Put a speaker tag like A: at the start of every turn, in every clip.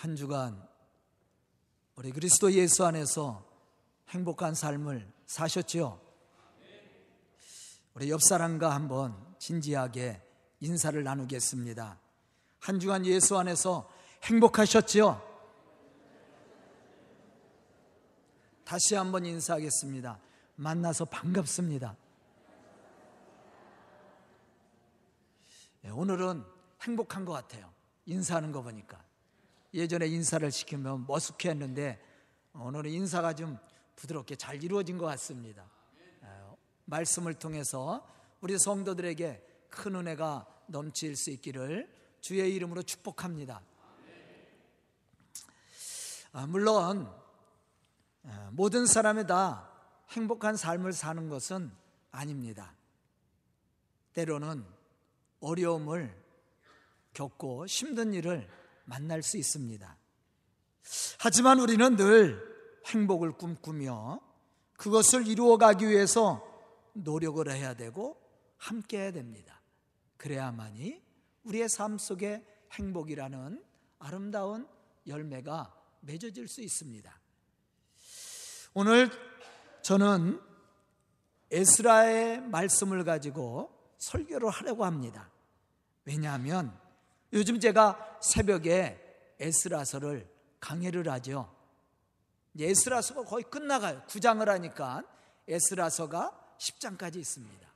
A: 한 주간 우리 그리스도 예수 안에서 행복한 삶을 사셨지요? 우리 옆 사람과 한번 진지하게 인사를 나누겠습니다. 한 주간 예수 안에서 행복하셨지요? 다시 한번 인사하겠습니다. 만나서 반갑습니다. 예, 오늘은 행복한 것 같아요. 인사하는 거 보니까. 예전에 인사를 시키면 머쓱해 했는데 오늘은 인사가 좀 부드럽게 잘 이루어진 것 같습니다. 예, 말씀을 통해서 우리 성도들에게 큰 은혜가 넘칠 수 있기를 주의 이름으로 축복합니다. 아, 물론 아, 모든 사람이 다 행복한 삶을 사는 것은 아닙니다. 때로는 어려움을 겪고 힘든 일을 만날 수 있습니다. 하지만 우리는 늘 행복을 꿈꾸며 그것을 이루어가기 위해서 노력을 해야 되고 함께 해야 됩니다. 그래야만이 우리의 삶 속에 행복이라는 아름다운 열매가 맺어질 수 있습니다. 오늘 저는 에스라의 말씀을 가지고 설교를 하려고 합니다. 왜냐하면 요즘 제가 새벽에 에스라서를 강해를 하죠. 에스라서가 거의 끝나가요. 9장을 하니까 에스라서가 10장까지 있습니다.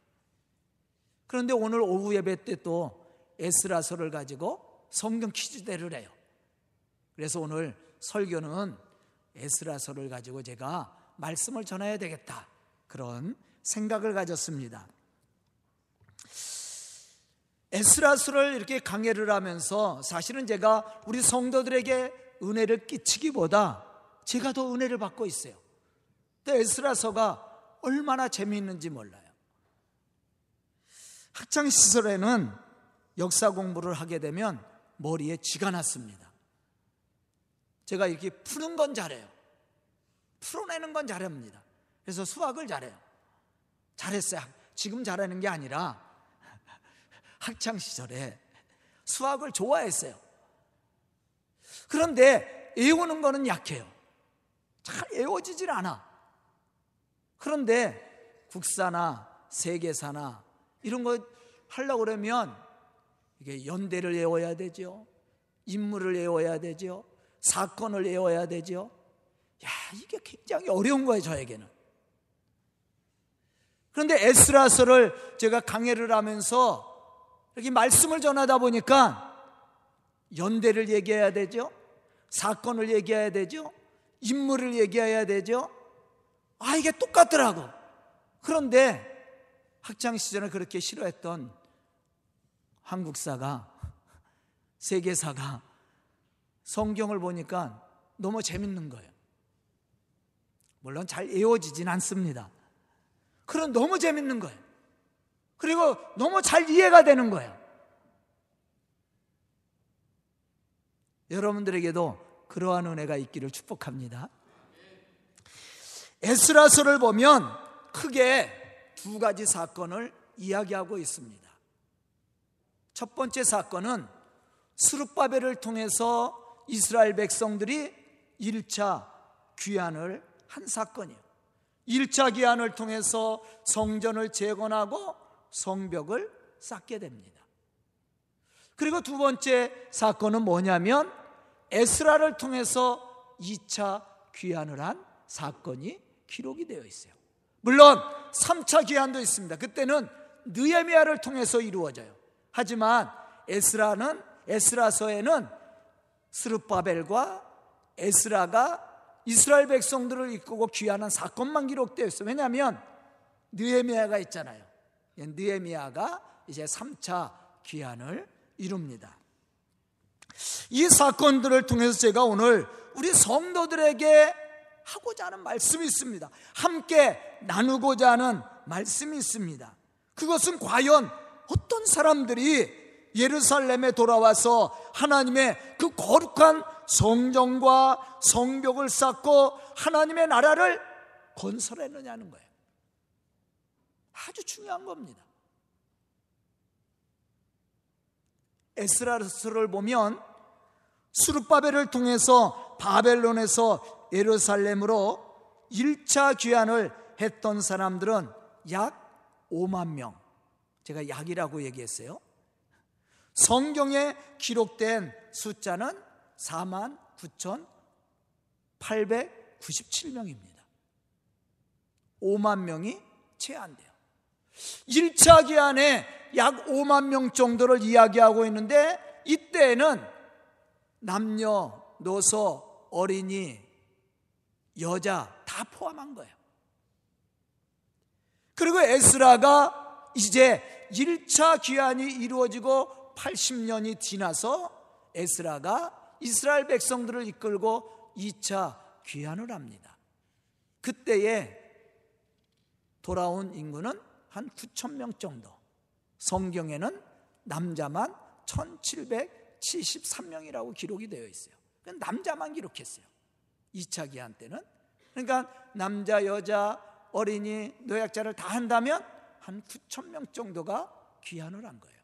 A: 그런데 오늘 오후 예배 때 또 에스라서를 가지고 성경 퀴즈대를 해요. 그래서 오늘 설교는 에스라서를 가지고 제가 말씀을 전해야 되겠다. 그런 생각을 가졌습니다. 에스라서를 이렇게 강해를 하면서 사실은 제가 우리 성도들에게 은혜를 끼치기보다 제가 더 은혜를 받고 있어요. 근데 에스라서가 얼마나 재미있는지 몰라요. 학창 시절에는 역사 공부를 하게 되면 머리에 쥐가 났습니다. 제가 이렇게 푸는 건 잘해요. 풀어내는 건 잘합니다. 그래서 수학을 잘해요. 잘했어요. 지금 잘하는 게 아니라 학창 시절에 수학을 좋아했어요. 그런데 외우는 거는 약해요. 잘 외워지질 않아. 그런데 국사나 세계사나 이런 거 하려고 그러면 이게 연대를 외워야 되죠. 인물을 외워야 되죠. 사건을 외워야 되죠. 야, 이게 굉장히 어려운 거예요, 저에게는. 그런데 에스라서를 제가 강해를 하면서 이렇게 말씀을 전하다 보니까 연대를 얘기해야 되죠. 사건을 얘기해야 되죠. 인물을 얘기해야 되죠. 아, 이게 똑같더라고. 그런데 학창 시절에 그렇게 싫어했던 한국사가 세계사가 성경을 보니까 너무 재밌는 거예요. 물론 잘 외워지진 않습니다. 그런 너무 재밌는 거예요. 그리고 너무 잘 이해가 되는 거예요. 여러분들에게도 그러한 은혜가 있기를 축복합니다. 에스라서를 보면 크게 두 가지 사건을 이야기하고 있습니다. 첫 번째 사건은 스룹바벨을 통해서 이스라엘 백성들이 1차 귀환을 한 사건이에요. 1차 귀환을 통해서 성전을 재건하고 성벽을 쌓게 됩니다. 그리고 두 번째 사건은 뭐냐면 에스라를 통해서 2차 귀환을 한 사건이 기록이 되어 있어요. 물론 3차 귀환도 있습니다. 그때는 느헤미야를 통해서 이루어져요. 하지만 에스라는 에스라서에는 스룹바벨과 에스라가 이스라엘 백성들을 이끌고 귀환한 사건만 기록되어 있어요. 왜냐하면 느헤미야가 있잖아요. 느헤미야가 이제 3차 귀환을 이룹니다. 이 사건들을 통해서 제가 오늘 우리 성도들에게 하고자 하는 말씀이 있습니다. 함께 나누고자 하는 말씀이 있습니다. 그것은 과연 어떤 사람들이 예루살렘에 돌아와서 하나님의 그 거룩한 성정과 성벽을 쌓고 하나님의 나라를 건설했느냐는 거예요. 아주 중요한 겁니다. 에스라스를 보면 수르바벨을 통해서 바벨론에서 예루살렘으로 1차 귀환을 했던 사람들은 약 5만 명. 제가 약이라고 얘기했어요. 성경에 기록된 숫자는 4만 9,897명입니다. 5만 명이 채 안 돼요. 1차 기한에 약 5만 명 정도를 이야기하고 있는데 이때는 남녀, 노소, 어린이, 여자 다 포함한 거예요. 그리고 에스라가 이제 1차 귀환이 이루어지고 80년이 지나서 에스라가 이스라엘 백성들을 이끌고 2차 귀환을 합니다. 그때에 돌아온 인구는 한 9천 명 정도. 성경에는 남자만 1773명이라고 기록이 되어 있어요. 남자만 기록했어요. 2차 기한 때는. 그러니까 남자, 여자, 어린이, 노약자를 다 한다면 한 9천 명 정도가 귀환을 한 거예요.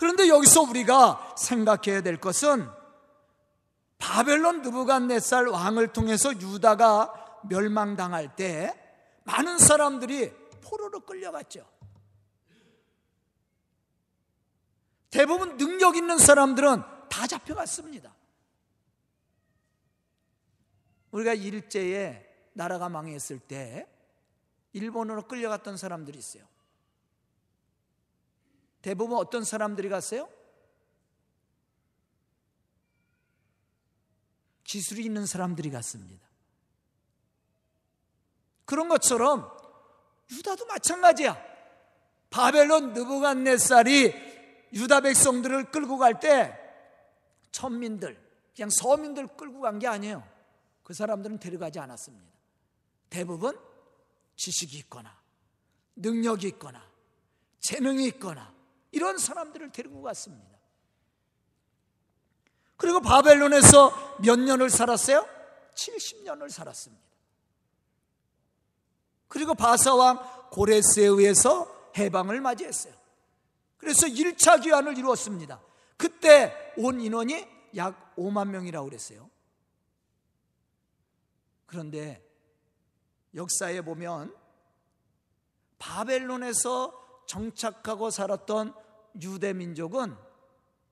A: 그런데 여기서 우리가 생각해야 될 것은 바벨론 느부갓네살 왕을 통해서 유다가 멸망당할 때 많은 사람들이 포로로 끌려갔죠. 대부분 능력 있는 사람들은 다 잡혀갔습니다. 우리가 일제에 나라가 망했을 때 일본으로 끌려갔던 사람들이 있어요. 대부분 어떤 사람들이 갔어요? 기술이 있는 사람들이 갔습니다. 그런 것처럼 유다도 마찬가지야. 바벨론 느부갓네살이 유다 백성들을 끌고 갈 때 천민들, 그냥 서민들 끌고 간 게 아니에요. 그 사람들은 데려가지 않았습니다. 대부분 지식이 있거나 능력이 있거나 재능이 있거나 이런 사람들을 데리고 갔습니다. 그리고 바벨론에서 몇 년을 살았어요? 70년을 살았습니다. 그리고 바사왕 고레스에 의해서 해방을 맞이했어요. 그래서 1차 귀환을 이루었습니다. 그때 온 인원이 약 5만 명이라고 그랬어요. 그런데 역사에 보면 바벨론에서 정착하고 살았던 유대 민족은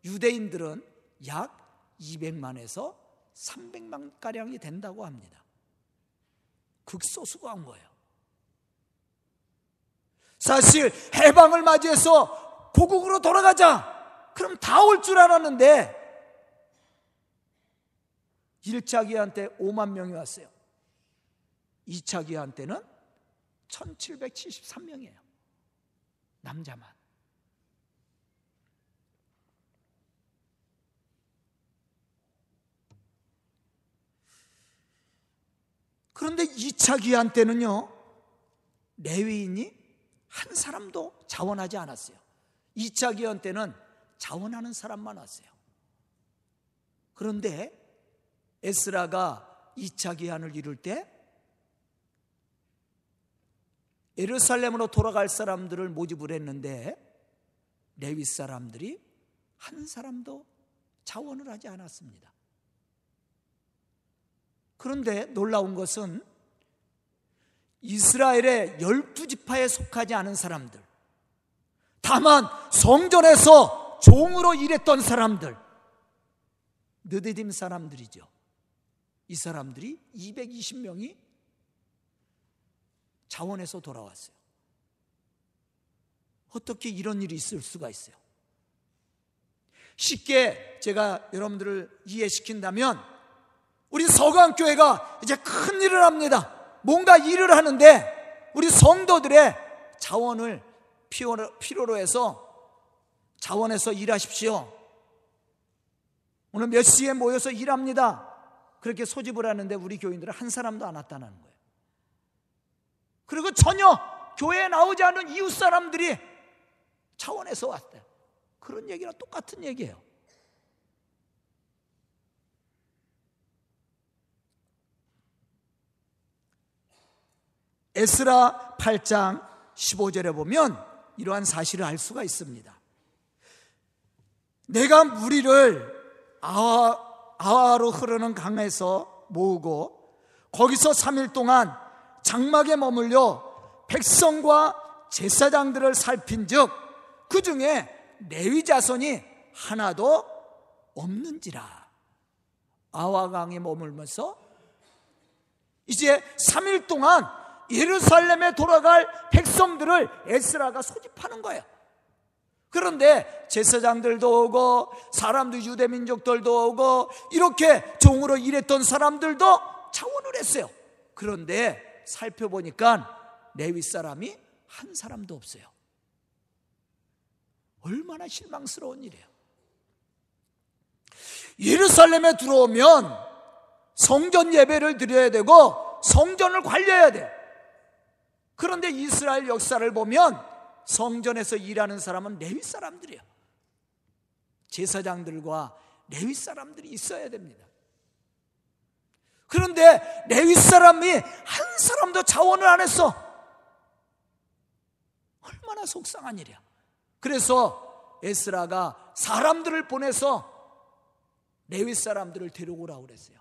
A: 유대인들은 약 200만에서 300만 가량이 된다고 합니다. 극소수가 한 거예요. 사실 해방을 맞이해서 고국으로 돌아가자. 그럼 다 올 줄 알았는데 1차 기한 때 5만 명이 왔어요. 2차 기한 때는 1773명이에요. 남자만. 그런데 2차 기한 때는요, 레위인이 한 사람도 자원하지 않았어요. 2차 기한 때는 자원하는 사람만 왔어요. 그런데 에스라가 2차 기한을 이룰 때 예루살렘으로 돌아갈 사람들을 모집을 했는데 레위 사람들이 한 사람도 자원을 하지 않았습니다. 그런데 놀라운 것은 이스라엘의 열두 지파에 속하지 않은 사람들, 다만 성전에서 종으로 일했던 사람들, 느디딤 사람들이죠. 이 사람들이 220명이 자원에서 돌아왔어요. 어떻게 이런 일이 있을 수가 있어요? 쉽게 제가 여러분들을 이해시킨다면 우리 서강교회가 이제 큰 일을 합니다. 뭔가 일을 하는데 우리 성도들의 자원을 필요로 해서 자원에서 일하십시오. 오늘 몇 시에 모여서 일합니다. 그렇게 소집을 하는데 우리 교인들은 한 사람도 안 왔다는 거예요. 그리고 전혀 교회에 나오지 않은 이웃 사람들이 차원에서 왔대. 그런 얘기랑 똑같은 얘기예요. 에스라 8장 15절에 보면 이러한 사실을 알 수가 있습니다. 내가 무리를 아하, 아하 로 흐르는 강에서 모으고 거기서 3일 동안 장막에 머물려 백성과 제사장들을 살핀 즉 그 중에 레위 자손이 하나도 없는지라 아와강에 머물면서 이제 3일 동안 예루살렘에 돌아갈 백성들을 에스라가 소집하는 거예요. 그런데 제사장들도 오고 사람들 유대 민족들도 오고 이렇게 종으로 일했던 사람들도 자원을 했어요. 그런데 살펴보니까 레위 사람이 한 사람도 없어요. 얼마나 실망스러운 일이에요. 예루살렘에 들어오면 성전 예배를 드려야 되고 성전을 관리해야 돼. 그런데 이스라엘 역사를 보면 성전에서 일하는 사람은 레위 사람들이에요. 제사장들과 레위 사람들이 있어야 됩니다. 그런데 레위 사람이 한 사람도 자원을 안 했어. 얼마나 속상한 일이야. 그래서 에스라가 사람들을 보내서 레위 사람들을 데려오라고 그랬어요.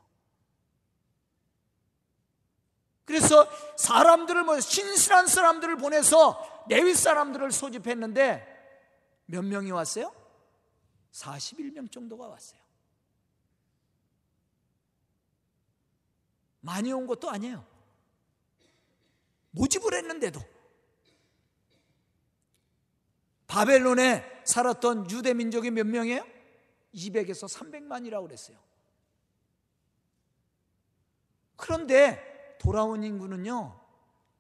A: 그래서 사람들을 뭐 신실한 사람들을 보내서 레위 사람들을 소집했는데 몇 명이 왔어요? 41명 정도가 왔어요. 많이 온 것도 아니에요. 모집을 했는데도 바벨론에 살았던 유대 민족이 몇 명이에요? 200에서 300만이라고 그랬어요. 그런데 돌아온 인구는요,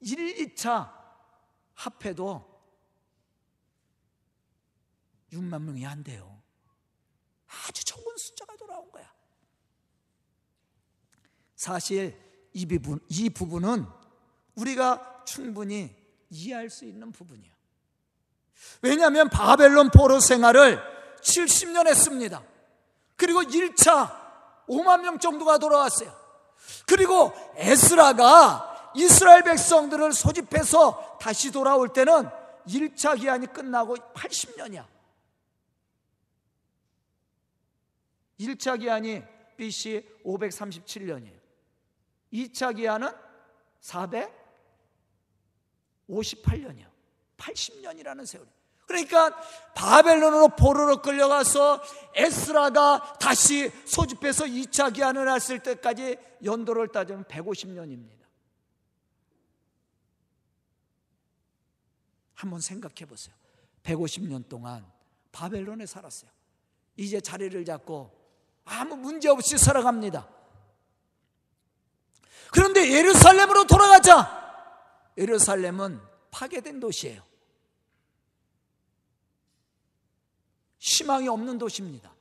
A: 1, 2차 합해도 6만 명이 안 돼요. 아주 적은 숫자가 돌아온 거야. 사실 이 부분, 이 부분은 우리가 충분히 이해할 수 있는 부분이에요. 왜냐하면 바벨론 포로 생활을 70년 했습니다. 그리고 1차 5만 명 정도가 돌아왔어요. 그리고 에스라가 이스라엘 백성들을 소집해서 다시 돌아올 때는 1차 기한이 끝나고 80년이야. 1차 기한이 BC 537년이에요. 2차 기한은 458년이요. 80년이라는 세월이. 그러니까 바벨론으로 포로로 끌려가서 에스라가 다시 소집해서 2차 기한을 했을 때까지 연도를 따지면 150년입니다. 한번 생각해 보세요. 150년 동안 바벨론에 살았어요. 이제 자리를 잡고 아무 문제 없이 살아갑니다. 그런데 예루살렘으로 돌아가자. 예루살렘은 파괴된 도시예요. 희망이 없는 도시입니다.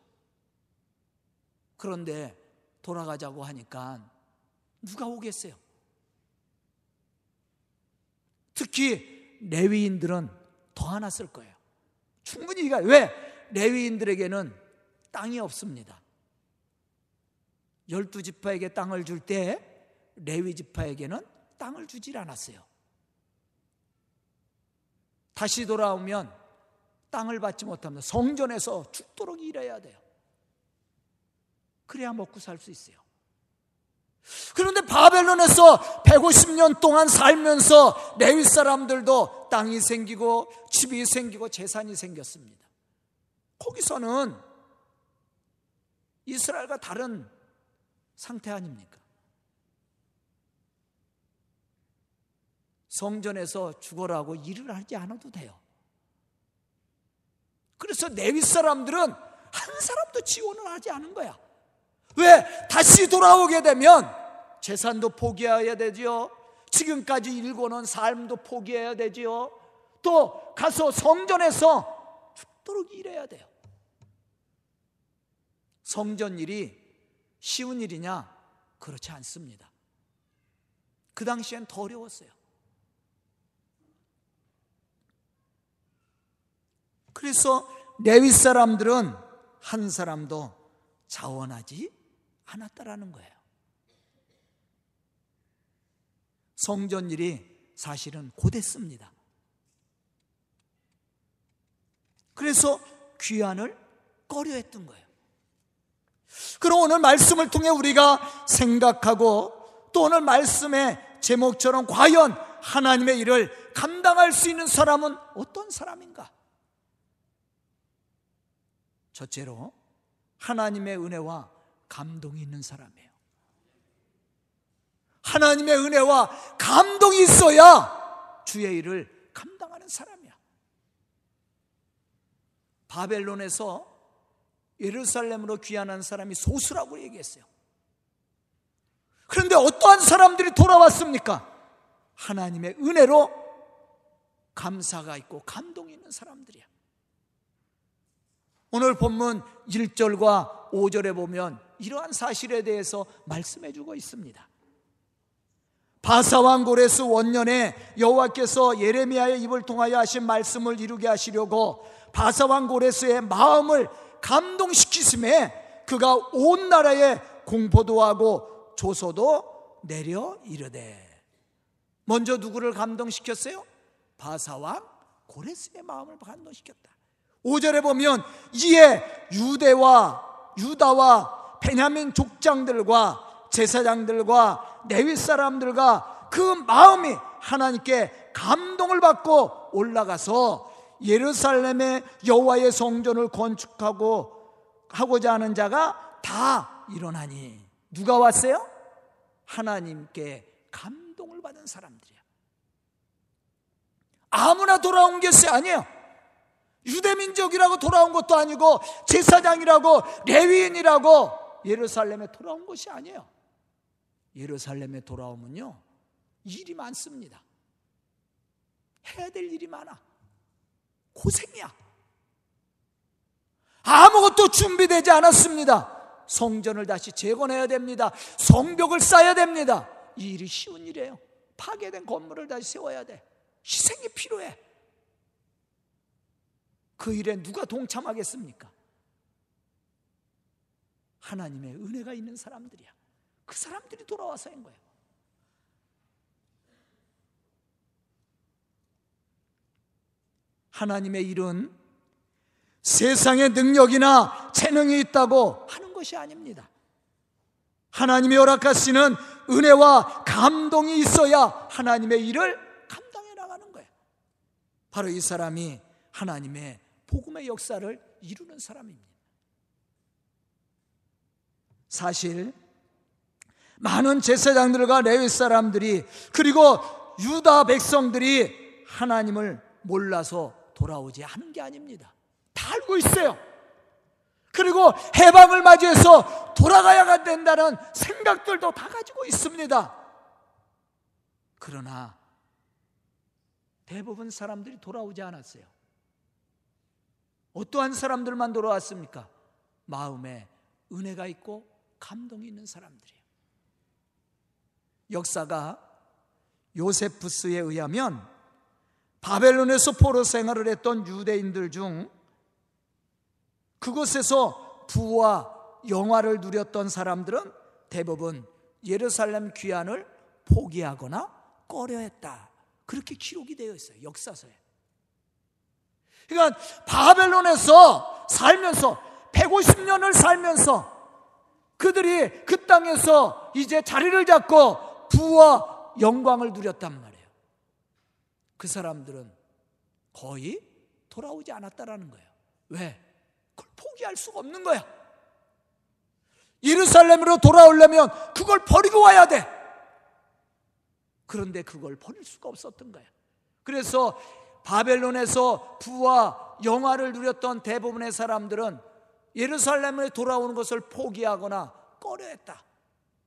A: 그런데 돌아가자고 하니까 누가 오겠어요? 특히 레위인들은 더 하나 쓸 거예요. 충분히 이가 왜 레위인들에게는 땅이 없습니다. 열두 지파에게 땅을 줄 때 레위 지파에게는 땅을 주질 않았어요. 다시 돌아오면 땅을 받지 못합니다. 성전에서 죽도록 일해야 돼요. 그래야 먹고 살 수 있어요. 그런데 바벨론에서 150년 동안 살면서 레위 사람들도 땅이 생기고 집이 생기고 재산이 생겼습니다. 거기서는 이스라엘과 다른 상태 아닙니까? 성전에서 죽어라고 일을 하지 않아도 돼요. 그래서 내윗 사람들은 한 사람도 지원을 하지 않은 거야. 왜? 다시 돌아오게 되면 재산도 포기해야 되지요. 지금까지 일궈놓은 삶도 포기해야 되지요. 또 가서 성전에서 죽도록 일해야 돼요. 성전 일이 쉬운 일이냐? 그렇지 않습니다. 그 당시엔 더 어려웠어요. 그래서 레위 사람들은 한 사람도 자원하지 않았다라는 거예요. 성전 일이 사실은 고됐습니다. 그래서 귀환을 꺼려 했던 거예요. 그럼 오늘 말씀을 통해 우리가 생각하고 또 오늘 말씀의 제목처럼 과연 하나님의 일을 감당할 수 있는 사람은 어떤 사람인가? 첫째로 하나님의 은혜와 감동이 있는 사람이에요. 하나님의 은혜와 감동이 있어야 주의 일을 감당하는 사람이야. 바벨론에서 예루살렘으로 귀환한 사람이 소수라고 얘기했어요. 그런데 어떠한 사람들이 돌아왔습니까? 하나님의 은혜로 감사가 있고 감동이 있는 사람들이야. 오늘 본문 1절과 5절에 보면 이러한 사실에 대해서 말씀해 주고 있습니다. 바사왕 고레스 원년에 여호와께서 예레미야의 입을 통하여 하신 말씀을 이루게 하시려고 바사왕 고레스의 마음을 감동시키심에 그가 온 나라에 공포도 하고 조소도 내려 이르되 먼저 누구를 감동시켰어요? 바사왕 고레스의 마음을 감동시켰다. 5절에 보면 이에 유대와 유다와 베냐민 족장들과 제사장들과 내위 사람들과 그 마음이 하나님께 감동을 받고 올라가서 예루살렘의 여호와의 성전을 건축하고 하고자 하는 자가 다 일어나니 누가 왔어요? 하나님께 감동을 받은 사람들이야. 아무나 돌아온 것이 아니에요. 유대민족이라고 돌아온 것도 아니고 제사장이라고 레위인이라고 예루살렘에 돌아온 것이 아니에요. 예루살렘에 돌아오면요 일이 많습니다. 해야 될 일이 많아. 고생이야. 아무것도 준비되지 않았습니다. 성전을 다시 재건해야 됩니다. 성벽을 쌓아야 됩니다. 이 일이 쉬운 일이에요. 파괴된 건물을 다시 세워야 돼. 희생이 필요해. 그 일에 누가 동참하겠습니까? 하나님의 은혜가 있는 사람들이야. 그 사람들이 돌아와서 한 거예요. 하나님의 일은 세상의 능력이나 재능이 있다고 하는 것이 아닙니다. 하나님이 허락하시는 은혜와 감동이 있어야 하나님의 일을 감당해 나가는 거예요. 바로 이 사람이 하나님의 복음의 역사를 이루는 사람입니다. 사실 많은 제사장들과 레위 사람들이 그리고 유다 백성들이 하나님을 몰라서 돌아오지 않은 게 아닙니다. 다 알고 있어요. 그리고 해방을 맞이해서 돌아가야 된다는 생각들도 다 가지고 있습니다. 그러나 대부분 사람들이 돌아오지 않았어요. 어떠한 사람들만 돌아왔습니까? 마음에 은혜가 있고 감동이 있는 사람들이에요. 역사가 요세푸스에 의하면 바벨론에서 포로 생활을 했던 유대인들 중 그곳에서 부와 영화를 누렸던 사람들은 대부분 예루살렘 귀환을 포기하거나 꺼려했다. 그렇게 기록이 되어 있어요. 역사서에. 그러니까 바벨론에서 살면서 150년을 살면서 그들이 그 땅에서 이제 자리를 잡고 부와 영광을 누렸단 말이에요. 그 사람들은 거의 돌아오지 않았다라는 거예요. 왜? 그걸 포기할 수가 없는 거야. 예루살렘으로 돌아오려면 그걸 버리고 와야 돼. 그런데 그걸 버릴 수가 없었던 거야. 그래서 바벨론에서 부와 영화를 누렸던 대부분의 사람들은 예루살렘에 돌아오는 것을 포기하거나 꺼려했다.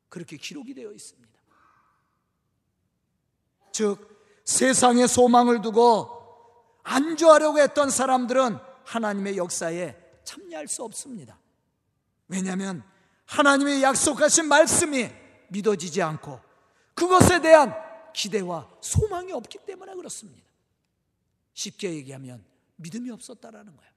A: 그렇게 기록이 되어 있습니다. 즉, 세상에 소망을 두고 안주하려고 했던 사람들은 하나님의 역사에 참여할 수 없습니다. 왜냐하면 하나님의 약속하신 말씀이 믿어지지 않고 그것에 대한 기대와 소망이 없기 때문에 그렇습니다. 쉽게 얘기하면 믿음이 없었다라는 거예요.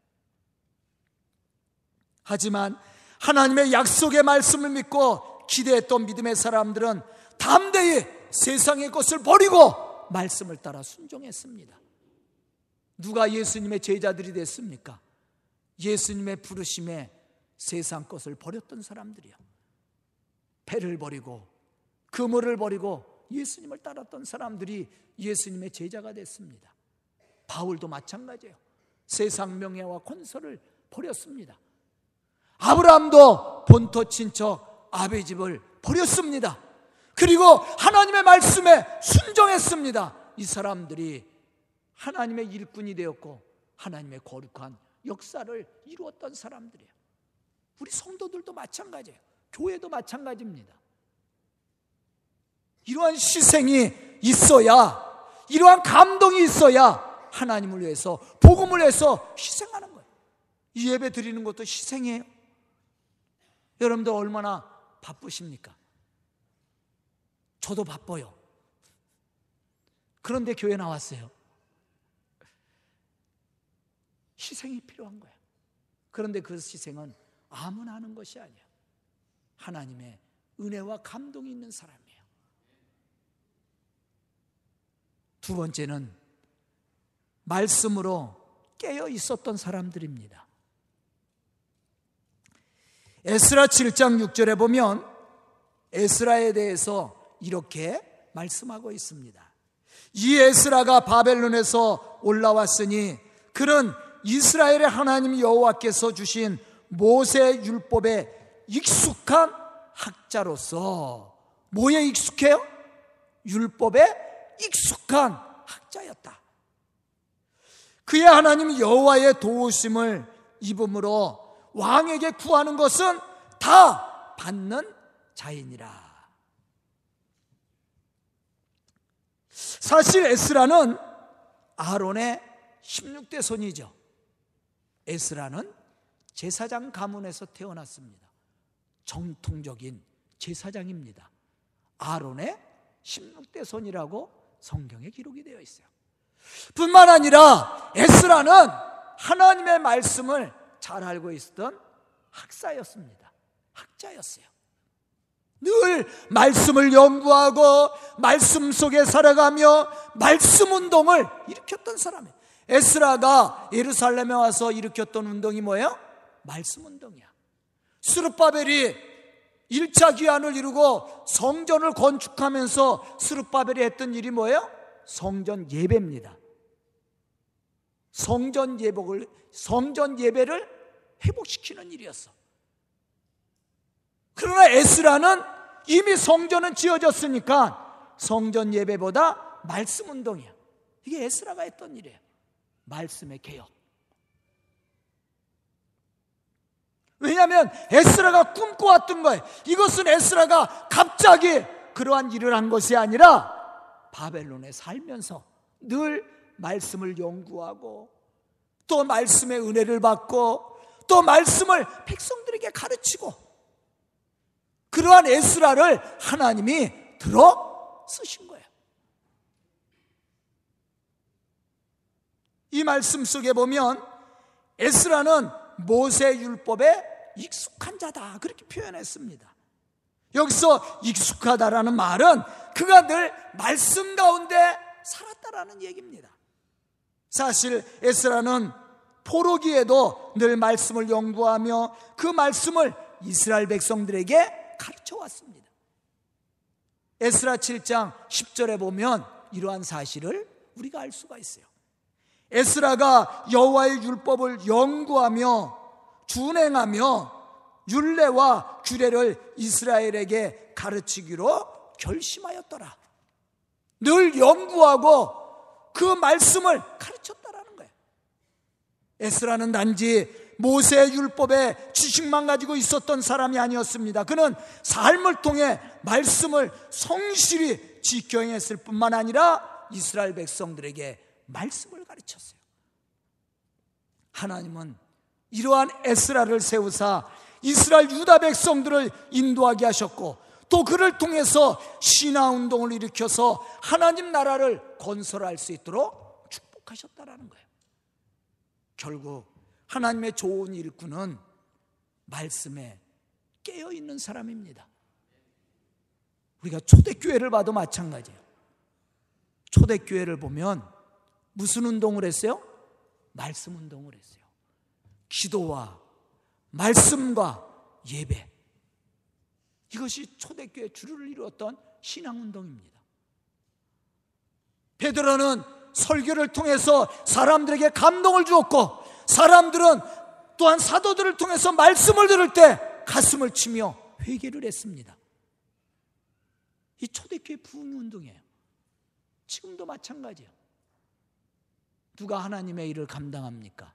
A: 하지만 하나님의 약속의 말씀을 믿고 기대했던 믿음의 사람들은 담대히 세상의 것을 버리고 말씀을 따라 순종했습니다. 누가 예수님의 제자들이 됐습니까? 예수님의 부르심에 세상 것을 버렸던 사람들이요. 배를 버리고 그물을 버리고 예수님을 따랐던 사람들이 예수님의 제자가 됐습니다. 바울도 마찬가지예요. 세상 명예와 권세를 버렸습니다. 아브라함도 본토 친척 아베 집을 버렸습니다. 그리고 하나님의 말씀에 순종했습니다. 이 사람들이 하나님의 일꾼이 되었고 하나님의 거룩한 역사를 이루었던 사람들이에요. 우리 성도들도 마찬가지예요. 교회도 마찬가지입니다. 이러한 희생이 있어야, 이러한 감동이 있어야 하나님을 위해서, 복음을 위해서 희생하는 거예요. 이 예배 드리는 것도 희생이에요. 여러분들 얼마나 바쁘십니까? 저도 바빠요. 그런데 교회 나왔어요. 희생이 필요한 거야. 그런데 그 희생은 아무나 하는 것이 아니야. 하나님의 은혜와 감동이 있는 사람이에요. 두 번째는 말씀으로 깨어 있었던 사람들입니다. 에스라 7장 6절에 보면 에스라에 대해서 이렇게 말씀하고 있습니다. 이 에스라가 바벨론에서 올라왔으니 그는 이스라엘의 하나님 여호와께서 주신 모세 율법에 익숙한 학자로서 뭐에 익숙해요? 율법에 익숙한 학자였다. 그의 하나님 여호와의 도우심을 입음으로 왕에게 구하는 것은 다 받는 자이니라. 사실 에스라는 아론의 16대 손이죠. 에스라는 제사장 가문에서 태어났습니다. 정통적인 제사장입니다. 아론의 16대 손이라고 성경에 기록이 되어 있어요. 뿐만 아니라 에스라는 하나님의 말씀을 잘 알고 있었던 학사였습니다. 학자였어요. 늘 말씀을 연구하고 말씀 속에 살아가며 말씀 운동을 일으켰던 사람이에요. 에스라가 예루살렘에 와서 일으켰던 운동이 뭐예요? 말씀 운동이야. 스룹바벨이 1차 기한을 이루고 성전을 건축하면서 스룹바벨이 했던 일이 뭐예요? 성전 예배입니다. 성전 예복을 성전 예배를 회복시키는 일이었어. 그러나 에스라는 이미 성전은 지어졌으니까 성전 예배보다 말씀 운동이야. 이게 에스라가 했던 일이에요. 말씀의 개혁. 왜냐하면 에스라가 꿈꿔왔던 거예요. 이것은 에스라가 갑자기 그러한 일을 한 것이 아니라 바벨론에 살면서 늘 말씀을 연구하고 또 말씀의 은혜를 받고 또 말씀을 백성들에게 가르치고 그러한 에스라를 하나님이 들어 쓰신 거예요. 이 말씀 속에 보면 에스라는 모세 율법에 익숙한 자다 그렇게 표현했습니다. 여기서 익숙하다라는 말은 그가 늘 말씀 가운데 살았다라는 얘기입니다. 사실 에스라는 포로기에도 늘 말씀을 연구하며 그 말씀을 이스라엘 백성들에게 가르쳐 왔습니다. 에스라 7장 10절에 보면 이러한 사실을 우리가 알 수가 있어요. 에스라가 여호와의 율법을 연구하며 준행하며 율례와 규례를 이스라엘에게 가르치기로 결심하였더라. 늘 연구하고 그 말씀을 가르쳤다라는 거예요. 에스라는 단지 모세 율법의 지식만 가지고 있었던 사람이 아니었습니다. 그는 삶을 통해 말씀을 성실히 지켜행했을 뿐만 아니라 이스라엘 백성들에게 말씀을 가르쳤어요. 하나님은 이러한 에스라를 세우사 이스라엘 유다 백성들을 인도하게 하셨고 또 그를 통해서 신화 운동을 일으켜서 하나님 나라를 건설할 수 있도록 축복하셨다라는 거예요. 결국 하나님의 좋은 일꾼은 말씀에 깨어 있는 사람입니다. 우리가 초대교회를 봐도 마찬가지예요. 초대교회를 보면 무슨 운동을 했어요? 말씀 운동을 했어요. 기도와 말씀과 예배. 이것이 초대교회 주를 이루었던 신앙운동입니다. 베드로는 설교를 통해서 사람들에게 감동을 주었고 사람들은 또한 사도들을 통해서 말씀을 들을 때 가슴을 치며 회개를 했습니다. 이 초대교회 부흥 운동이에요. 지금도 마찬가지예요. 누가 하나님의 일을 감당합니까?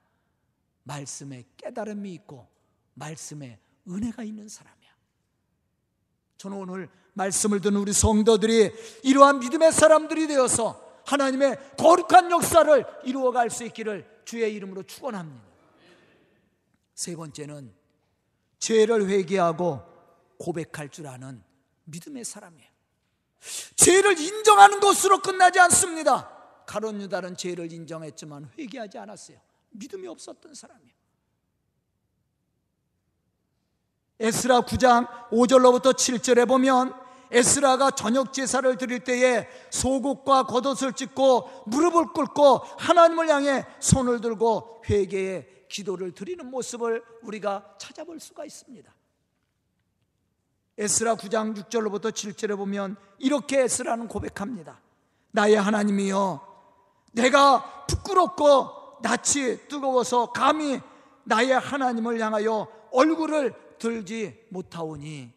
A: 말씀에 깨달음이 있고 말씀에 은혜가 있는 사람이야. 저는 오늘 말씀을 듣는 우리 성도들이 이러한 믿음의 사람들이 되어서 하나님의 거룩한 역사를 이루어갈 수 있기를 주의 이름으로 축원합니다. 세 번째는 죄를 회개하고 고백할 줄 아는 믿음의 사람이에요. 죄를 인정하는 것으로 끝나지 않습니다. 가론 유다는 죄를 인정했지만 회개하지 않았어요. 믿음이 없었던 사람이에요. 에스라 9장 5절로부터 7절에 보면 에스라가 저녁 제사를 드릴 때에 속옷과 겉옷을 찢고 무릎을 꿇고 하나님을 향해 손을 들고 회개의 기도를 드리는 모습을 우리가 찾아볼 수가 있습니다. 에스라 9장 6절로부터 7절에 보면 이렇게 에스라는 고백합니다. 나의 하나님이여 내가 부끄럽고 낯이 뜨거워서 감히 나의 하나님을 향하여 얼굴을 들지 못하오니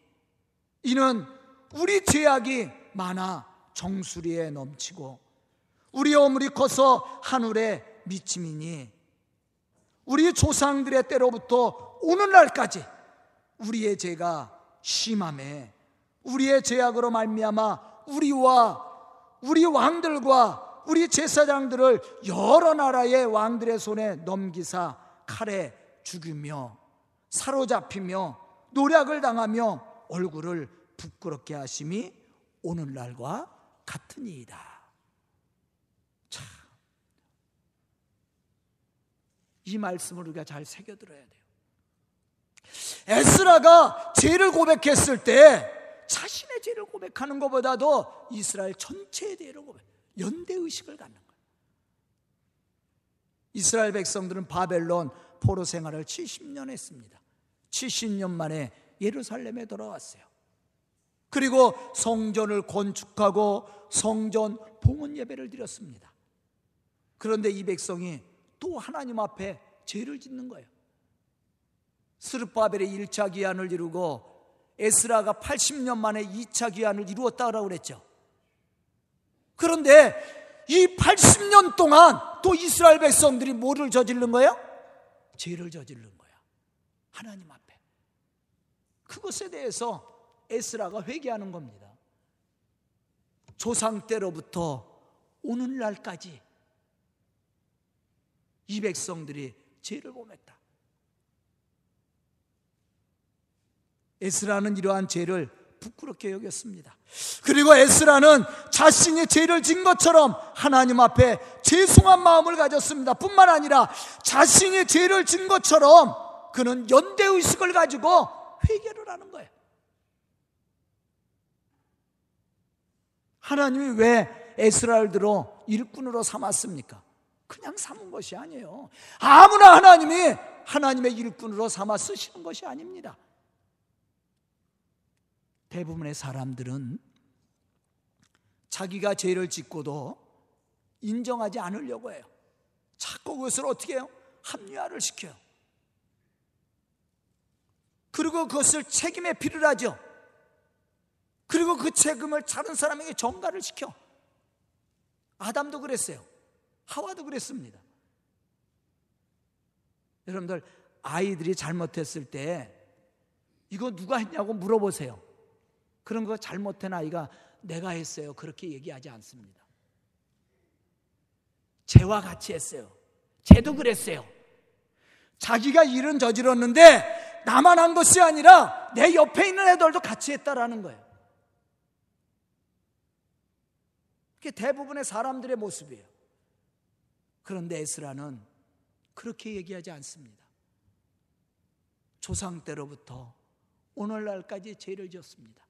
A: 이는 우리 죄악이 많아 정수리에 넘치고 우리 어물이 커서 하늘에 미침이니 우리 조상들의 때로부터 오늘날까지 우리의 죄가 심함에 우리의 죄악으로 말미암아 우리와 우리 왕들과 우리 제사장들을 여러 나라의 왕들의 손에 넘기사 칼에 죽이며 사로잡히며 노략을 당하며 얼굴을 부끄럽게 하심이 오늘날과 같으니이다. 참. 이 말씀을 우리가 잘 새겨들어야 돼요. 에스라가 죄를 고백했을 때 자신의 죄를 고백하는 것보다도 이스라엘 전체의 죄를 고백, 연대 의식을 갖는 거예요. 이스라엘 백성들은 바벨론 포로 생활을 70년 했습니다. 70년 만에 예루살렘에 돌아왔어요. 그리고 성전을 건축하고 성전 봉헌 예배를 드렸습니다. 그런데 이 백성이 또 하나님 앞에 죄를 짓는 거예요. 스르바벨의 1차 기한을 이루고 에스라가 80년 만에 2차 기한을 이루었다고 그랬죠. 그런데 이 80년 동안 또 이스라엘 백성들이 뭐를 저지른 거예요? 죄를 저지른 거야. 하나님 앞에. 그것에 대해서 에스라가 회개하는 겁니다. 조상 때로부터 오늘날까지 이 백성들이 죄를 범했다. 에스라는 이러한 죄를 부끄럽게 여겼습니다. 그리고 에스라는 자신이 죄를 진 것처럼 하나님 앞에 죄송한 마음을 가졌습니다. 뿐만 아니라 자신이 죄를 진 것처럼 그는 연대 의식을 가지고 회개를 하는 거예요. 하나님이 왜 에스라를 들어 일꾼으로 삼았습니까? 그냥 삼은 것이 아니에요. 아무나 하나님이 하나님의 일꾼으로 삼아 쓰시는 것이 아닙니다. 대부분의 사람들은 자기가 죄를 짓고도 인정하지 않으려고 해요. 자꾸 그것을 어떻게 해요? 합리화를 시켜요. 그리고 그것을 책임에 비를 하죠. 그리고 그 책임을 다른 사람에게 전가를 시켜. 아담도 그랬어요. 하와도 그랬습니다. 여러분들 아이들이 잘못했을 때 이거 누가 했냐고 물어보세요. 그런 거 잘못한 아이가 내가 했어요. 그렇게 얘기하지 않습니다. 쟤와 같이 했어요. 쟤도 그랬어요. 자기가 일은 저질렀는데 나만 한 것이 아니라 내 옆에 있는 애들도 같이 했다라는 거예요. 그게 대부분의 사람들의 모습이에요. 그런데 에스라는 그렇게 얘기하지 않습니다. 조상 때로부터 오늘날까지 죄를 지었습니다.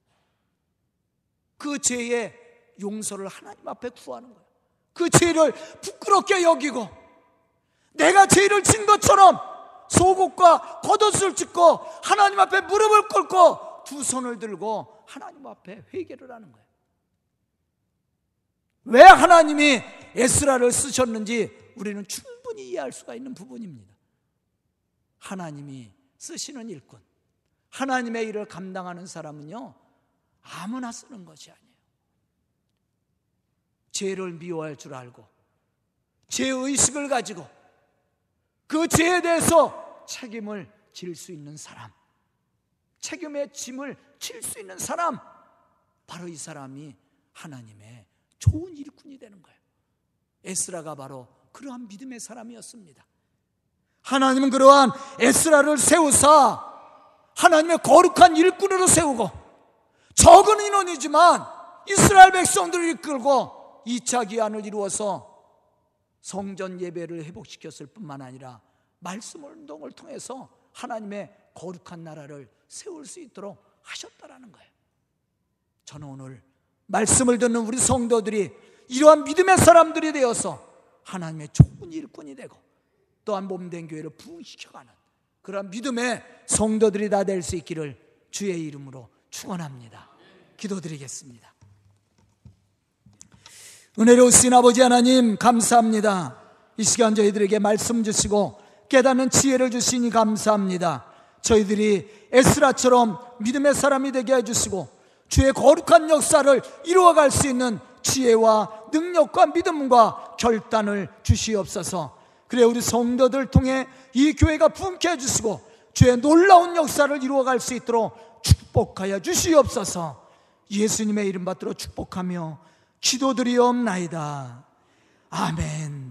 A: 그 죄의 용서를 하나님 앞에 구하는 거예요. 그 죄를 부끄럽게 여기고 내가 죄를 진 것처럼 속옷과 겉옷을 찢고 하나님 앞에 무릎을 꿇고 두 손을 들고 하나님 앞에 회개를 하는 거예요. 왜 하나님이 에스라를 쓰셨는지 우리는 충분히 이해할 수가 있는 부분입니다. 하나님이 쓰시는 일꾼, 하나님의 일을 감당하는 사람은요, 아무나 쓰는 것이 아니에요. 죄를 미워할 줄 알고, 죄의식을 가지고, 그 죄에 대해서 책임을 질 수 있는 사람, 책임의 짐을 질 수 있는 사람, 바로 이 사람이 하나님의 좋은 일꾼이 되는 거예요. 에스라가 바로 그러한 믿음의 사람이었습니다. 하나님은 그러한 에스라를 세우사 하나님의 거룩한 일꾼으로 세우고 적은 인원이지만 이스라엘 백성들을 이끌고 2차 기한을 이루어서 성전 예배를 회복시켰을 뿐만 아니라 말씀 운동을 통해서 하나님의 거룩한 나라를 세울 수 있도록 하셨다라는 거예요. 저는 오늘 말씀을 듣는 우리 성도들이 이러한 믿음의 사람들이 되어서 하나님의 좋은 일꾼이 되고 또한 몸된 교회를 부흥시켜가는 그런 믿음의 성도들이 다 될 수 있기를 주의 이름으로 축원합니다. 기도드리겠습니다. 은혜로우신 아버지 하나님 감사합니다. 이 시간 저희들에게 말씀 주시고 깨닫는 지혜를 주시니 감사합니다. 저희들이 에스라처럼 믿음의 사람이 되게 해주시고 주의 거룩한 역사를 이루어갈 수 있는 지혜와 능력과 믿음과 결단을 주시옵소서. 그래 우리 성도들 통해 이 교회가 분케 해주시고 주의 놀라운 역사를 이루어갈 수 있도록 축복하여 주시옵소서. 예수님의 이름 받들어 축복하며 기도드리옵나이다. 아멘.